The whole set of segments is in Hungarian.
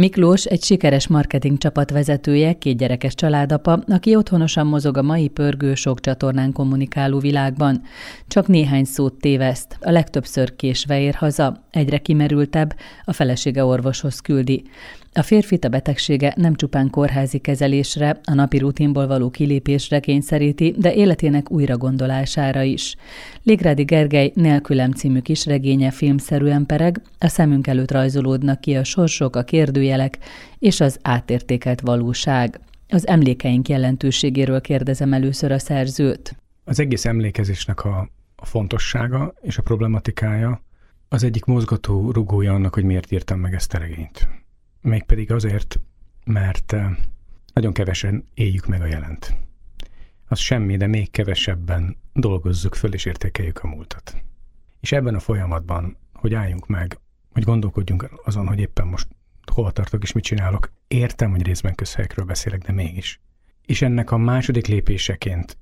Miklós egy sikeres marketing csapat vezetője, két gyerekes családapa, aki otthonosan mozog a mai pörgő sok csatornán kommunikáló világban. Csak néhány szót téveszt, a legtöbbször késve ér haza, egyre kimerültebb, a felesége orvoshoz küldi. A férfit a betegsége nem csupán kórházi kezelésre, a napi rutinból való kilépésre kényszeríti, de életének újra gondolására is. Légrádi Gergely Nélkülem című kisregénye filmszerűen pereg, a szemünk előtt rajzolódnak ki a sorsok, a kérdőjelek és az átértékelt valóság. Az emlékeink jelentőségéről kérdezem először a szerzőt. Az egész emlékezésnek a, a fontossága és a problematikája az egyik mozgató rugója annak, hogy miért írtam meg ezt a regényt mégpedig azért, mert eh, nagyon kevesen éljük meg a jelent. Az semmi, de még kevesebben dolgozzuk föl és értékeljük a múltat. És ebben a folyamatban, hogy álljunk meg, hogy gondolkodjunk azon, hogy éppen most hova tartok és mit csinálok, értem, hogy részben közhelyekről beszélek, de mégis. És ennek a második lépéseként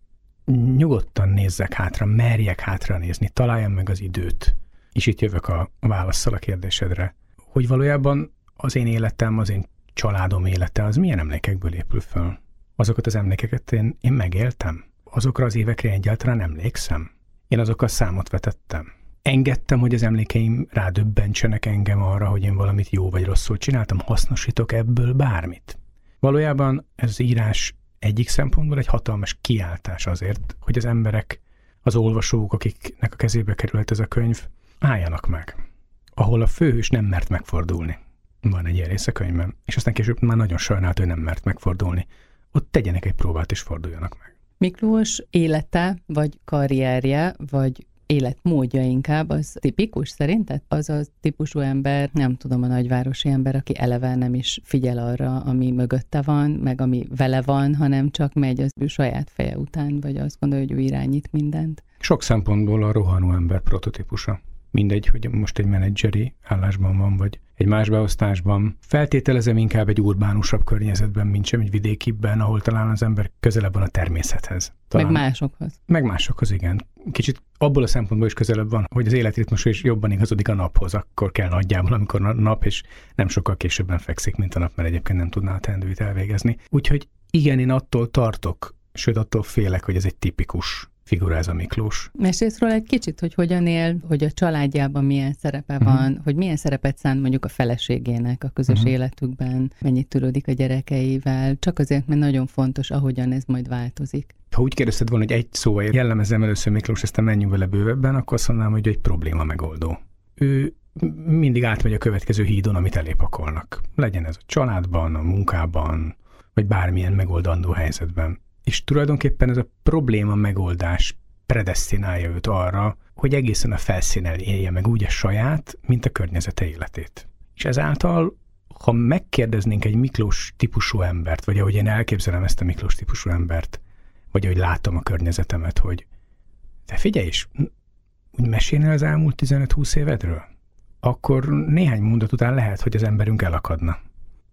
nyugodtan nézzek hátra, merjek hátra nézni, találjam meg az időt, és itt jövök a válaszsal a kérdésedre, hogy valójában az én életem, az én családom élete, az milyen emlékekből épül föl? Azokat az emlékeket én, én megéltem? Azokra az évekre egyáltalán emlékszem? Én azokkal számot vetettem. Engedtem, hogy az emlékeim rádöbbentsenek engem arra, hogy én valamit jó vagy rosszul csináltam, hasznosítok ebből bármit. Valójában ez az írás egyik szempontból egy hatalmas kiáltás azért, hogy az emberek, az olvasók, akiknek a kezébe került ez a könyv, álljanak meg, ahol a főhős nem mert megfordulni van egy ilyen rész a könyvben, és aztán később már nagyon sajnált, hogy nem mert megfordulni. Ott tegyenek egy próbát, és forduljanak meg. Miklós élete, vagy karrierje, vagy életmódja inkább, az tipikus szerinted? Az a típusú ember, nem tudom, a nagyvárosi ember, aki eleve nem is figyel arra, ami mögötte van, meg ami vele van, hanem csak megy az ő saját feje után, vagy azt gondolja, hogy ő irányít mindent. Sok szempontból a rohanó ember prototípusa mindegy, hogy most egy menedzseri állásban van, vagy egy más beosztásban. Feltételezem inkább egy urbánusabb környezetben, mint sem egy vidékiben, ahol talán az ember közelebb van a természethez. Talán. Meg másokhoz. Meg másokhoz, igen. Kicsit abból a szempontból is közelebb van, hogy az életritmus is jobban igazodik a naphoz, akkor kell nagyjából, amikor a nap, és nem sokkal későbben fekszik, mint a nap, mert egyébként nem tudná a teendőit elvégezni. Úgyhogy igen, én attól tartok, sőt attól félek, hogy ez egy tipikus figura ez a Miklós. Mesélsz róla egy kicsit, hogy hogyan él, hogy a családjában milyen szerepe uh-huh. van, hogy milyen szerepet szánt mondjuk a feleségének a közös uh-huh. életükben, mennyit törődik a gyerekeivel, csak azért, mert nagyon fontos, ahogyan ez majd változik. Ha úgy kérdezted volna, hogy egy szóval jellemezem először Miklós, ezt menjünk vele bővebben, akkor azt mondanám, hogy egy probléma megoldó. Ő mindig átmegy a következő hídon, amit elépakolnak. Legyen ez a családban, a munkában, vagy bármilyen megoldandó helyzetben. És tulajdonképpen ez a probléma megoldás predestinálja őt arra, hogy egészen a felszínen élje meg úgy a saját, mint a környezete életét. És ezáltal, ha megkérdeznénk egy Miklós típusú embert, vagy ahogy én elképzelem ezt a Miklós típusú embert, vagy ahogy látom a környezetemet, hogy te figyelj is, úgy mesélnél az elmúlt 15-20 évedről? Akkor néhány mondat után lehet, hogy az emberünk elakadna.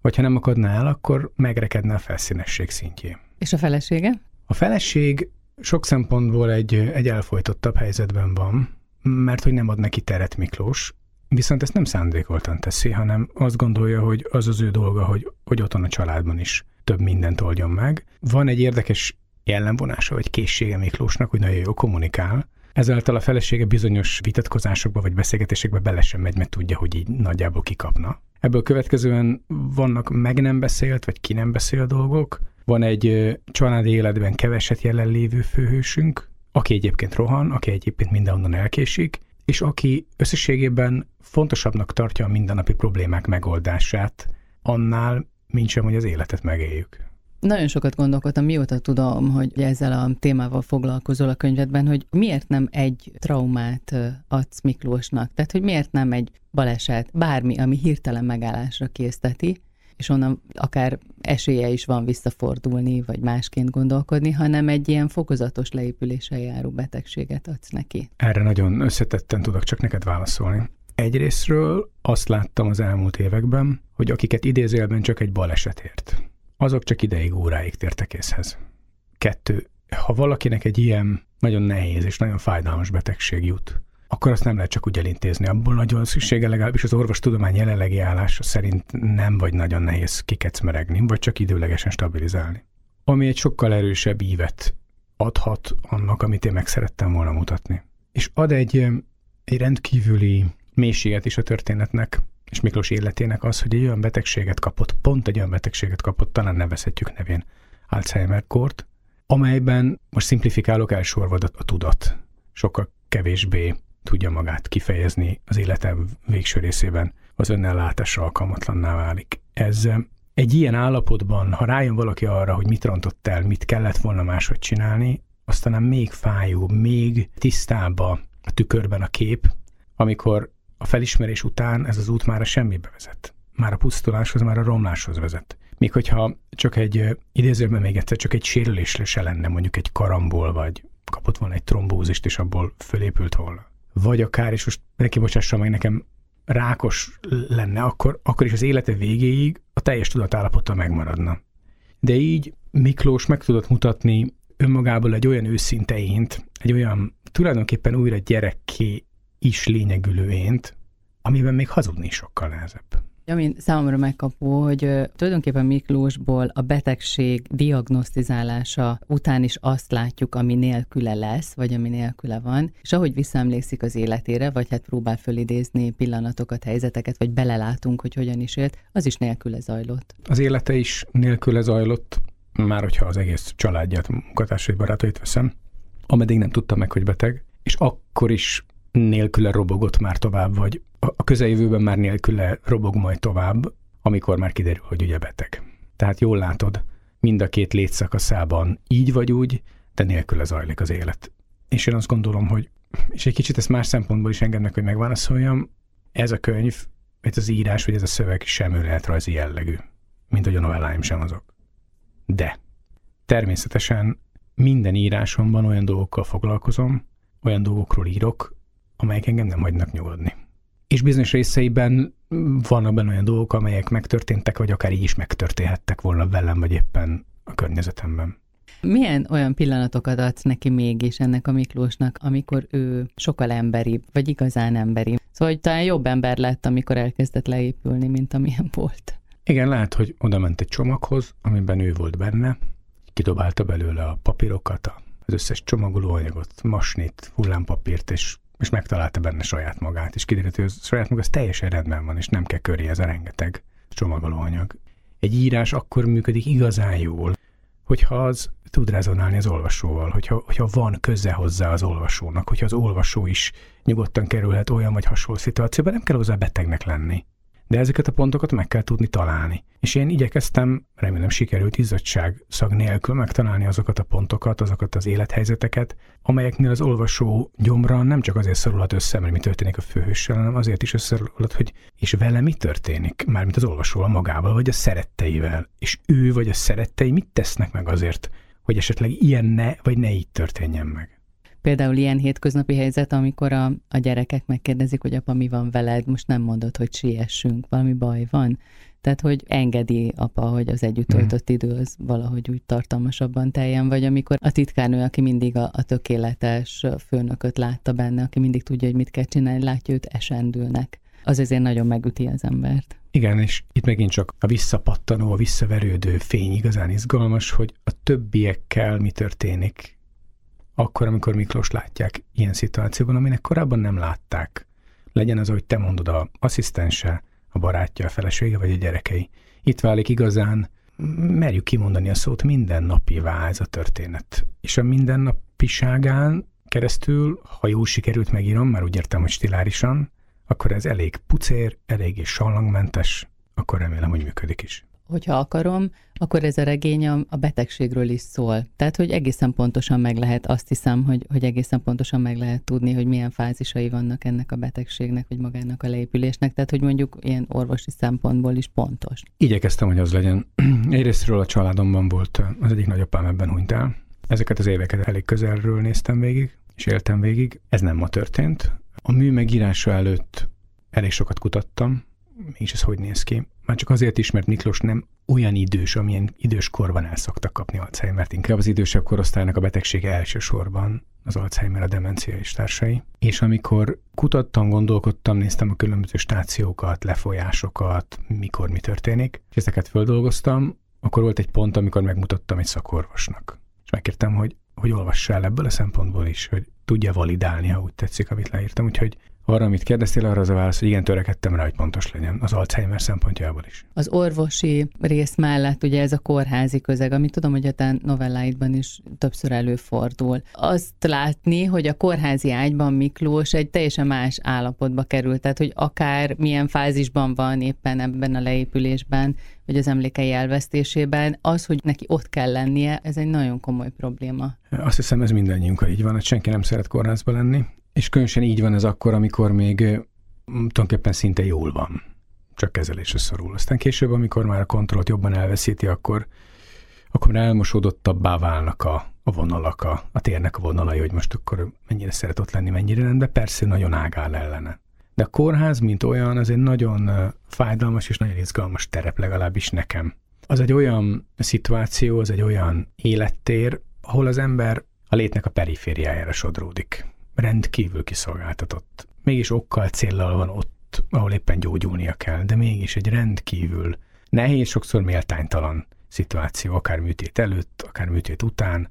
Vagy ha nem akadna el, akkor megrekedne a felszínesség szintjén. És a felesége? A feleség sok szempontból egy, egy elfolytottabb helyzetben van, mert hogy nem ad neki teret Miklós, viszont ezt nem szándékoltan teszi, hanem azt gondolja, hogy az az ő dolga, hogy, hogy otthon a családban is több mindent oldjon meg. Van egy érdekes jellemvonása, vagy készsége Miklósnak, hogy nagyon jó kommunikál, ezáltal a felesége bizonyos vitatkozásokba vagy beszélgetésekbe bele sem megy, mert tudja, hogy így nagyjából kikapna. Ebből következően vannak meg nem beszélt, vagy ki nem beszél dolgok, van egy családi életben keveset jelenlévő főhősünk, aki egyébként rohan, aki egyébként mindenhonnan elkésik, és aki összességében fontosabbnak tartja a mindennapi problémák megoldását annál, mint sem, hogy az életet megéljük. Nagyon sokat gondolkodtam, mióta tudom, hogy ezzel a témával foglalkozol a könyvedben, hogy miért nem egy traumát adsz Miklósnak? Tehát, hogy miért nem egy baleset, bármi, ami hirtelen megállásra készteti, és onnan akár esélye is van visszafordulni, vagy másként gondolkodni, hanem egy ilyen fokozatos leépüléssel járó betegséget adsz neki. Erre nagyon összetetten tudok csak neked válaszolni. Egyrésztről azt láttam az elmúlt években, hogy akiket idézélben csak egy baleset ért, azok csak ideig, óráig tértek észhez. Kettő, ha valakinek egy ilyen nagyon nehéz és nagyon fájdalmas betegség jut, akkor azt nem lehet csak úgy elintézni. Abból nagyon szüksége legalábbis az orvostudomány jelenlegi állása szerint nem vagy nagyon nehéz kikecmeregni, vagy csak időlegesen stabilizálni. Ami egy sokkal erősebb ívet adhat annak, amit én meg szerettem volna mutatni. És ad egy, egy rendkívüli mélységet is a történetnek, és Miklós életének az, hogy egy olyan betegséget kapott, pont egy olyan betegséget kapott, talán nevezhetjük nevén Alzheimer-kort, amelyben, most szimplifikálok, elsorvad a tudat. Sokkal kevésbé tudja magát kifejezni az élete végső részében, az önnellátásra alkalmatlanná válik. Ez egy ilyen állapotban, ha rájön valaki arra, hogy mit rontott el, mit kellett volna máshogy csinálni, aztán még fájó, még tisztába a tükörben a kép, amikor a felismerés után ez az út már a semmibe vezet. Már a pusztuláshoz, már a romláshoz vezet. Még hogyha csak egy, idézőben még egyszer, csak egy sérülésre se lenne, mondjuk egy karamból, vagy kapott volna egy trombózist, és abból fölépült volna. Vagy akár, és most neki bocsássa meg nekem, rákos lenne, akkor, akkor is az élete végéig a teljes tudatállapota megmaradna. De így Miklós meg tudott mutatni önmagából egy olyan őszinte ént, egy olyan tulajdonképpen újra gyerekké is lényegülő ént, amiben még hazudni sokkal nehezebb. Ami számomra megkapó, hogy tulajdonképpen Miklósból a betegség diagnosztizálása után is azt látjuk, ami nélküle lesz, vagy ami nélküle van, és ahogy visszaemlékszik az életére, vagy hát próbál fölidézni pillanatokat, helyzeteket, vagy belelátunk, hogy hogyan is élt, az is nélküle zajlott. Az élete is nélküle zajlott, már hogyha az egész családját, munkatársait, barátait veszem, ameddig nem tudta meg, hogy beteg, és akkor is nélküle robogott már tovább, vagy a közeljövőben már nélküle robog majd tovább, amikor már kiderül, hogy ugye beteg. Tehát jól látod, mind a két létszakaszában így vagy úgy, de nélküle zajlik az élet. És én azt gondolom, hogy, és egy kicsit ezt más szempontból is engednek, hogy megválaszoljam, ez a könyv, ez az írás, vagy ez a szöveg sem rajzi jellegű, mint hogy a novelláim sem azok. De természetesen minden írásomban olyan dolgokkal foglalkozom, olyan dolgokról írok, amelyek engem nem hagynak nyugodni. És bizonyos részeiben vannak benne olyan dolgok, amelyek megtörténtek, vagy akár így is megtörténhettek volna velem, vagy éppen a környezetemben. Milyen olyan pillanatokat adsz neki mégis ennek a Miklósnak, amikor ő sokkal emberibb, vagy igazán emberi? Szóval, hogy talán jobb ember lett, amikor elkezdett leépülni, mint amilyen volt. Igen, lehet, hogy oda ment egy csomaghoz, amiben ő volt benne, kidobálta belőle a papírokat, az összes csomagolóanyagot, masnit, hullámpapírt, és és megtalálta benne saját magát, és kiderült, hogy a saját maga az teljesen rendben van, és nem kell köré ez a rengeteg csomagolóanyag. Egy írás akkor működik igazán jól, hogyha az tud rezonálni az olvasóval, hogyha, hogyha van köze hozzá az olvasónak, hogyha az olvasó is nyugodtan kerülhet olyan vagy hasonló szituációba, nem kell hozzá betegnek lenni de ezeket a pontokat meg kell tudni találni. És én igyekeztem, remélem sikerült izzadság szag nélkül megtalálni azokat a pontokat, azokat az élethelyzeteket, amelyeknél az olvasó gyomra nem csak azért szorulhat össze, mert mi történik a főhőssel, hanem azért is összeszorulhat, hogy és vele mi történik, mármint az olvasóval magával, vagy a szeretteivel. És ő vagy a szerettei mit tesznek meg azért, hogy esetleg ilyen ne, vagy ne így történjen meg. Például ilyen hétköznapi helyzet, amikor a, a gyerekek megkérdezik, hogy apa, mi van veled, most nem mondod, hogy siessünk, valami baj van. Tehát, hogy engedi apa, hogy az együtt töltött idő az valahogy úgy tartalmasabban teljen, vagy amikor a titkárnő, aki mindig a, a tökéletes főnököt látta benne, aki mindig tudja, hogy mit kell csinálni, látja őt esendülnek. Az azért nagyon megüti az embert. Igen, és itt megint csak a visszapattanó, a visszaverődő fény igazán izgalmas, hogy a többiekkel mi történik akkor, amikor Miklós látják ilyen szituációban, aminek korábban nem látták. Legyen az, hogy te mondod a asszisztense, a barátja, a felesége vagy a gyerekei. Itt válik igazán, merjük kimondani a szót, mindennapi ez a történet. És a mindennapiságán keresztül, ha jól sikerült megírom, már úgy értem, hogy stilárisan, akkor ez elég pucér, eléggé sallangmentes, akkor remélem, hogy működik is hogyha akarom, akkor ez a regény a betegségről is szól. Tehát, hogy egészen pontosan meg lehet, azt hiszem, hogy, hogy egészen pontosan meg lehet tudni, hogy milyen fázisai vannak ennek a betegségnek, vagy magának a leépülésnek. Tehát, hogy mondjuk ilyen orvosi szempontból is pontos. Igyekeztem, hogy az legyen. Egyrésztről a családomban volt, az egyik nagyapám ebben hunyt el. Ezeket az éveket elég közelről néztem végig, és éltem végig. Ez nem ma történt. A mű megírása előtt elég sokat kutattam, mégis ez hogy néz ki. Már csak azért is, mert Miklós nem olyan idős, amilyen idős korban el szoktak kapni Alzheimer-t. Inkább az idősebb korosztálynak a betegsége elsősorban az Alzheimer, a demencia és társai. És amikor kutattam, gondolkodtam, néztem a különböző stációkat, lefolyásokat, mikor mi történik, és ezeket földolgoztam, akkor volt egy pont, amikor megmutattam egy szakorvosnak. És megkértem, hogy, hogy olvassa el ebből a szempontból is, hogy tudja validálni, ha úgy tetszik, amit leírtam. Úgyhogy arra, amit kérdeztél, arra az a válasz, hogy igen, törekedtem rá, hogy pontos legyen az Alzheimer szempontjából is. Az orvosi rész mellett ugye ez a kórházi közeg, amit tudom, hogy a te novelláidban is többször előfordul. Azt látni, hogy a kórházi ágyban Miklós egy teljesen más állapotba került, tehát hogy akár milyen fázisban van éppen ebben a leépülésben, vagy az emlékei elvesztésében, az, hogy neki ott kell lennie, ez egy nagyon komoly probléma. Azt hiszem, ez mindannyiunkkal így van, hogy senki nem szeret kórházba lenni, és különösen így van ez akkor, amikor még tulajdonképpen szinte jól van, csak kezelésre szorul. Aztán később, amikor már a kontrollt jobban elveszíti, akkor, akkor elmosódottabbá válnak a, a vonalak, a, a térnek a vonalai, hogy most akkor mennyire szeret ott lenni, mennyire nem, de persze nagyon ágál ellene. De a kórház, mint olyan, az egy nagyon fájdalmas és nagyon izgalmas terep, legalábbis nekem. Az egy olyan szituáció, az egy olyan élettér, ahol az ember a létnek a perifériájára sodródik rendkívül kiszolgáltatott. Mégis okkal, céllal van ott, ahol éppen gyógyulnia kell, de mégis egy rendkívül nehéz, sokszor méltánytalan szituáció, akár műtét előtt, akár műtét után.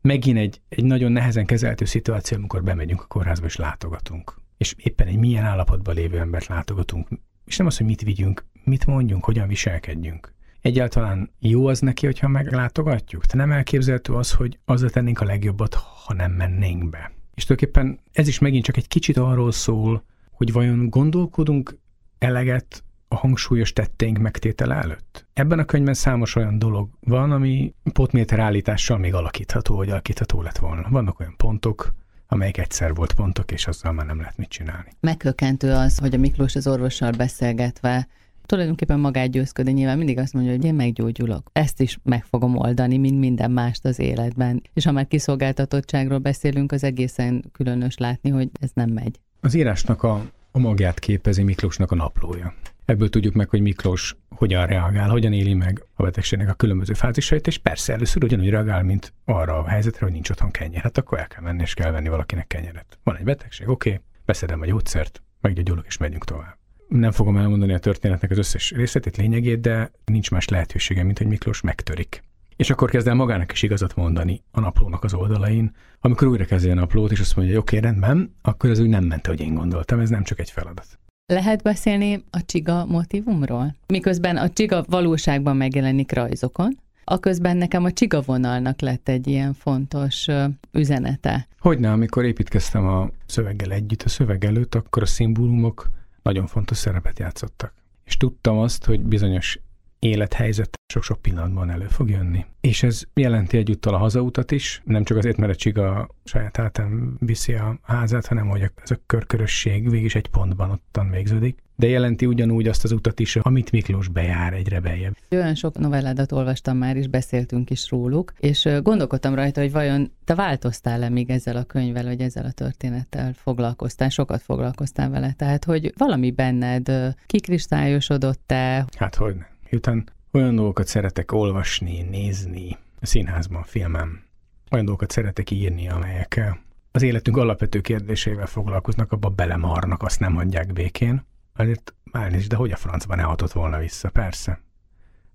Megint egy, egy nagyon nehezen kezelhető szituáció, amikor bemegyünk a kórházba és látogatunk. És éppen egy milyen állapotban lévő embert látogatunk. És nem az, hogy mit vigyünk, mit mondjunk, hogyan viselkedjünk. Egyáltalán jó az neki, hogyha meglátogatjuk? De nem elképzelhető az, hogy azzal tennénk a legjobbat, ha nem mennénk be. És tulajdonképpen ez is megint csak egy kicsit arról szól, hogy vajon gondolkodunk eleget a hangsúlyos tetteink megtétele előtt. Ebben a könyvben számos olyan dolog van, ami potméter állítással még alakítható, vagy alakítható lett volna. Vannak olyan pontok, amelyek egyszer volt pontok, és azzal már nem lehet mit csinálni. Meghökkentő az, hogy a Miklós az orvossal beszélgetve tulajdonképpen magát győzködni, nyilván mindig azt mondja, hogy én meggyógyulok. Ezt is meg fogom oldani, mint minden mást az életben. És ha már kiszolgáltatottságról beszélünk, az egészen különös látni, hogy ez nem megy. Az írásnak a, a magját képezi Miklósnak a naplója. Ebből tudjuk meg, hogy Miklós hogyan reagál, hogyan éli meg a betegségnek a különböző fázisait, és persze először ugyanúgy reagál, mint arra a helyzetre, hogy nincs otthon kenyér. Hát akkor el kell menni, és kell venni valakinek kenyeret. Van egy betegség, oké, okay, beszedem a gyógyszert, meggyógyulok, és megyünk tovább nem fogom elmondani a történetnek az összes részletét, lényegét, de nincs más lehetősége, mint hogy Miklós megtörik. És akkor kezd el magának is igazat mondani a naplónak az oldalain. Amikor újra kezdi a naplót, és azt mondja, hogy oké, okay, rendben, akkor ez úgy nem ment, hogy én gondoltam, ez nem csak egy feladat. Lehet beszélni a csiga motivumról? Miközben a csiga valóságban megjelenik rajzokon, aközben nekem a csiga vonalnak lett egy ilyen fontos üzenete. Hogyne, amikor építkeztem a szöveggel együtt, a szöveg előtt, akkor a szimbólumok nagyon fontos szerepet játszottak. És tudtam azt, hogy bizonyos élethelyzet sok-sok pillanatban elő fog jönni. És ez jelenti egyúttal a hazautat is, nem csak azért, mert a csiga saját hátán viszi a házát, hanem hogy ez a körkörösség végig egy pontban ottan végződik, de jelenti ugyanúgy azt az utat is, amit Miklós bejár egyre beljebb. Olyan sok novelládat olvastam már, és beszéltünk is róluk, és gondolkodtam rajta, hogy vajon te változtál-e még ezzel a könyvvel, vagy ezzel a történettel foglalkoztál, sokat foglalkoztál vele, tehát hogy valami benned kikristályosodott-e? Hát hogy Miután olyan dolgokat szeretek olvasni, nézni a színházban, filmem, olyan dolgokat szeretek írni, amelyek az életünk alapvető kérdéseivel foglalkoznak, abba belemarnak, azt nem hagyják békén. Azért elnézést, de hogy a francban ne hatott volna vissza? Persze.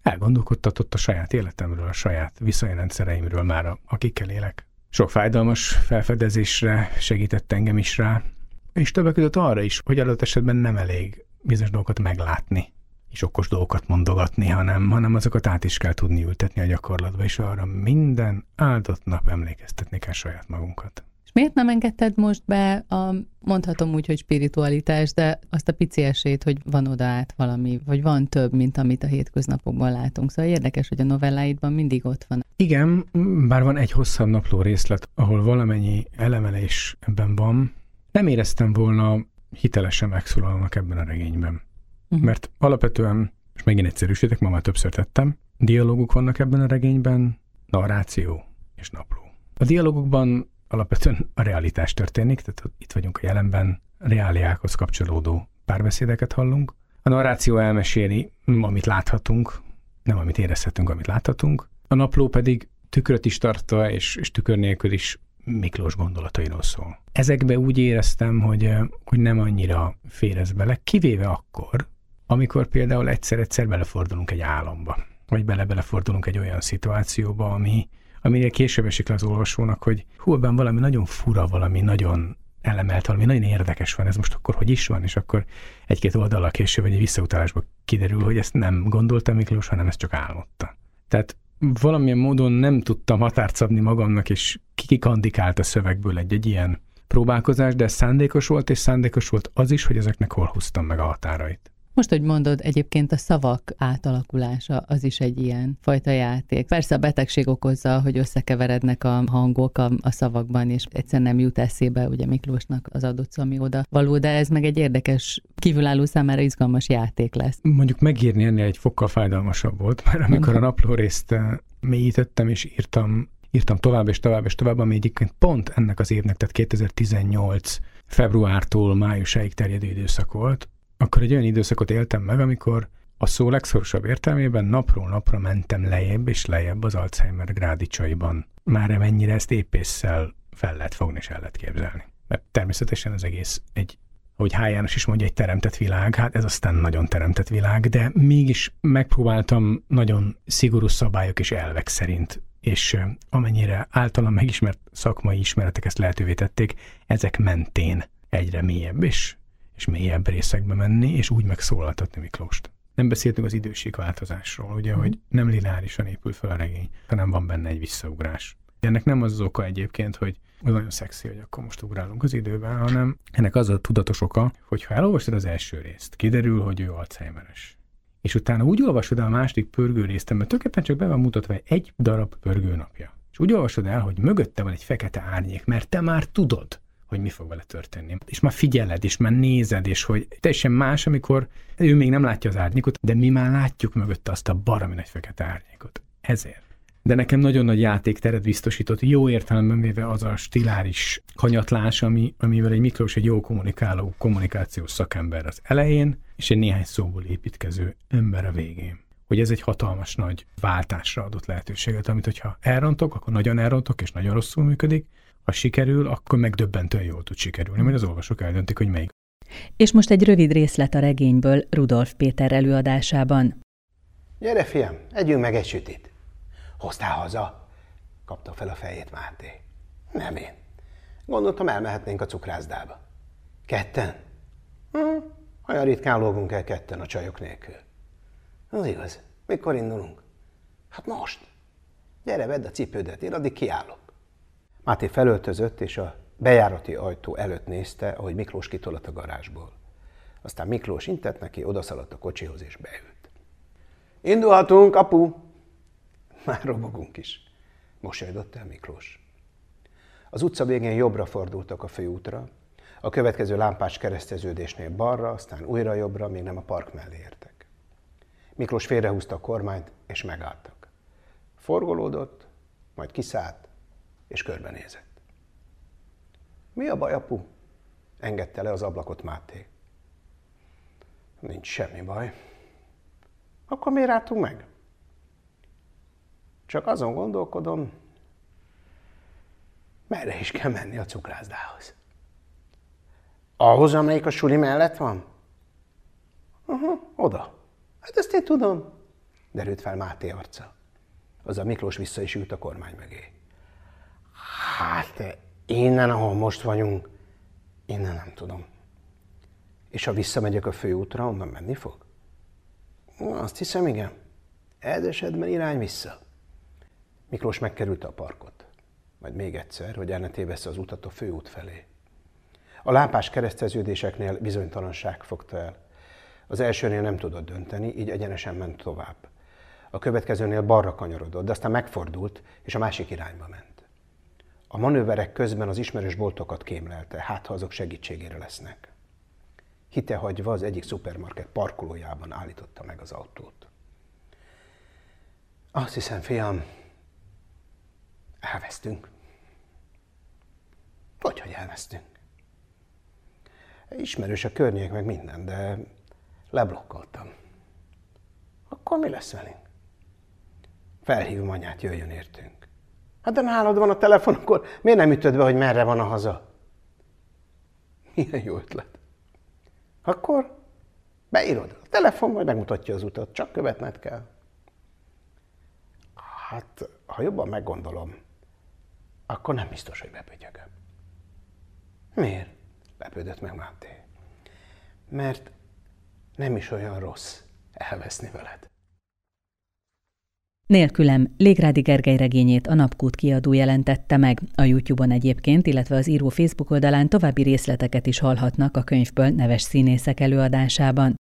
Elgondolkodtatott a saját életemről, a saját viszonyrendszereimről már, akikkel élek. Sok fájdalmas felfedezésre segített engem is rá, és többek között arra is, hogy adott esetben nem elég bizonyos dolgokat meglátni, és okos dolgokat mondogatni, hanem, hanem azokat át is kell tudni ültetni a gyakorlatba, és arra minden áldott nap emlékeztetni kell saját magunkat. Miért nem engedted most be a, mondhatom úgy, hogy spiritualitás, de azt a pici esélyt, hogy van oda át valami, vagy van több, mint amit a hétköznapokban látunk. Szóval érdekes, hogy a novelláidban mindig ott van. Igen, bár van egy hosszabb napló részlet, ahol valamennyi elemelés ebben van, nem éreztem volna hitelesen megszólalnak ebben a regényben. Uh-huh. Mert alapvetően, és megint egyszerűsítek, ma már többször tettem, dialóguk vannak ebben a regényben, narráció és napló. A dialógukban alapvetően a realitás történik, tehát itt vagyunk a jelenben, reáliákhoz kapcsolódó párbeszédeket hallunk. A narráció elmeséli, amit láthatunk, nem amit érezhetünk, amit láthatunk. A napló pedig tükröt is tartva, és, és tükör nélkül is Miklós gondolatairól szól. Ezekbe úgy éreztem, hogy, hogy nem annyira férez bele, kivéve akkor, amikor például egyszer-egyszer belefordulunk egy álomba, vagy bele-belefordulunk egy olyan szituációba, ami, amire később esik le az olvasónak, hogy hú, ebben valami nagyon fura, valami nagyon elemelt, valami nagyon érdekes van, ez most akkor hogy is van, és akkor egy-két oldalra később, vagy egy visszautalásba kiderül, hogy ezt nem gondoltam Miklós, hanem ezt csak álmodta. Tehát valamilyen módon nem tudtam határt szabni magamnak, és kikandikált a szövegből egy-egy ilyen próbálkozás, de ez szándékos volt, és szándékos volt az is, hogy ezeknek hol húztam meg a határait. Most, hogy mondod, egyébként a szavak átalakulása az is egy ilyen fajta játék. Persze a betegség okozza, hogy összekeverednek a hangok a, a szavakban, és egyszer nem jut eszébe ugye Miklósnak az adott ami oda való, de ez meg egy érdekes, kívülálló számára izgalmas játék lesz. Mondjuk megírni ennél egy fokkal fájdalmasabb volt, mert amikor a napló részt eh, mélyítettem és írtam írtam tovább és tovább és tovább, ami egyébként pont ennek az évnek, tehát 2018 februártól májusáig terjedő időszak volt, akkor egy olyan időszakot éltem meg, amikor a szó legszorosabb értelmében napról napra mentem lejjebb és lejjebb az Alzheimer grádicsaiban. Már mennyire ezt épésszel fel lehet fogni és el lehet képzelni. Mert természetesen az egész egy, ahogy H. Is mondja, egy teremtett világ, hát ez aztán nagyon teremtett világ, de mégis megpróbáltam nagyon szigorú szabályok és elvek szerint és amennyire általam megismert szakmai ismeretek ezt lehetővé tették, ezek mentén egyre mélyebb és és mélyebb részekbe menni, és úgy megszólaltatni Miklóst. Nem beszéltünk az időségváltozásról, ugye, hogy nem lineárisan épül fel a regény, hanem van benne egy visszaugrás. Ennek nem az az oka egyébként, hogy az nagyon szexi, hogy akkor most ugrálunk az időben, hanem ennek az a tudatos oka, hogy ha elolvastad az első részt, kiderül, hogy ő Alzheimeres. És utána úgy olvasod el a második pörgő részt, mert tulajdonképpen csak be van mutatva egy darab pörgőnapja. És úgy olvasod el, hogy mögötte van egy fekete árnyék, mert te már tudod, hogy mi fog vele történni. És már figyeled, és már nézed, és hogy teljesen más, amikor ő még nem látja az árnyékot, de mi már látjuk mögötte azt a baromi nagy fekete árnyékot. Ezért. De nekem nagyon nagy játékteret biztosított, jó értelemben véve az a stiláris kanyatlás, ami, amivel egy Miklós egy jó kommunikáló, kommunikációs szakember az elején, és egy néhány szóból építkező ember a végén hogy ez egy hatalmas nagy váltásra adott lehetőséget, amit hogyha elrontok, akkor nagyon elrontok, és nagyon rosszul működik, ha sikerül, akkor megdöbbentően jól tud sikerülni, majd az olvasók eldöntik, hogy melyik. És most egy rövid részlet a regényből Rudolf Péter előadásában. Gyere, fiam, együnk meg egy sütit. Hoztál haza? Kapta fel a fejét Máté. Nem én. Gondoltam, elmehetnénk a cukrászdába. Ketten? Hm, olyan ritkán lógunk el ketten a csajok nélkül. Az igaz. Mikor indulunk? Hát most. Gyere, vedd a cipődet, én addig kiállok. Máté felöltözött, és a bejárati ajtó előtt nézte, ahogy Miklós kitolat a garázsból. Aztán Miklós intett neki, odaszaladt a kocsihoz, és beült. Indulhatunk, apu! Már robogunk is, mosolydott el Miklós. Az utca végén jobbra fordultak a főútra, a következő lámpás kereszteződésnél balra, aztán újra jobbra, még nem a park mellé értek. Miklós félrehúzta a kormányt, és megálltak. Forgolódott, majd kiszállt, és körbenézett. Mi a baj, apu? Engedte le az ablakot Máté. Nincs semmi baj. Akkor miért álltunk meg? Csak azon gondolkodom, merre is kell menni a cukrászdához. Ahhoz, amelyik a suli mellett van? Aha, oda. Hát ezt én tudom. Derült fel Máté arca. Az a Miklós vissza is ült a kormány mögé. Hát innen, ahol most vagyunk, innen nem tudom. És ha visszamegyek a főútra, onnan menni fog? Azt hiszem, igen. Ez esetben irány vissza. Miklós megkerülte a parkot. Majd még egyszer, hogy el ne tévessze az utat a főút felé. A lámpás kereszteződéseknél bizonytalanság fogta el. Az elsőnél nem tudott dönteni, így egyenesen ment tovább. A következőnél balra kanyarodott, de aztán megfordult, és a másik irányba ment. A manőverek közben az ismerős boltokat kémlelte, hát ha azok segítségére lesznek. Hitehagyva az egyik szupermarket parkolójában állította meg az autót. Azt hiszem, fiam, elvesztünk. Hogy, hogy elvesztünk? Ismerős a környék, meg minden, de Leblokkoltam. Akkor mi lesz velünk? Felhívom anyát, jöjjön értünk. Hát de nálad van a telefon, akkor miért nem ütöd be, hogy merre van a haza? Milyen jó ötlet. Akkor beírod. A telefon majd megmutatja az utat, csak követned kell. Hát, ha jobban meggondolom, akkor nem biztos, hogy bepötyögöm. Miért? Lepődött meg Máté. Mert nem is olyan rossz elveszni veled. Nélkülem Légrádi Gergely regényét a Napkút kiadó jelentette meg. A YouTube-on egyébként, illetve az író Facebook oldalán további részleteket is hallhatnak a könyvből neves színészek előadásában.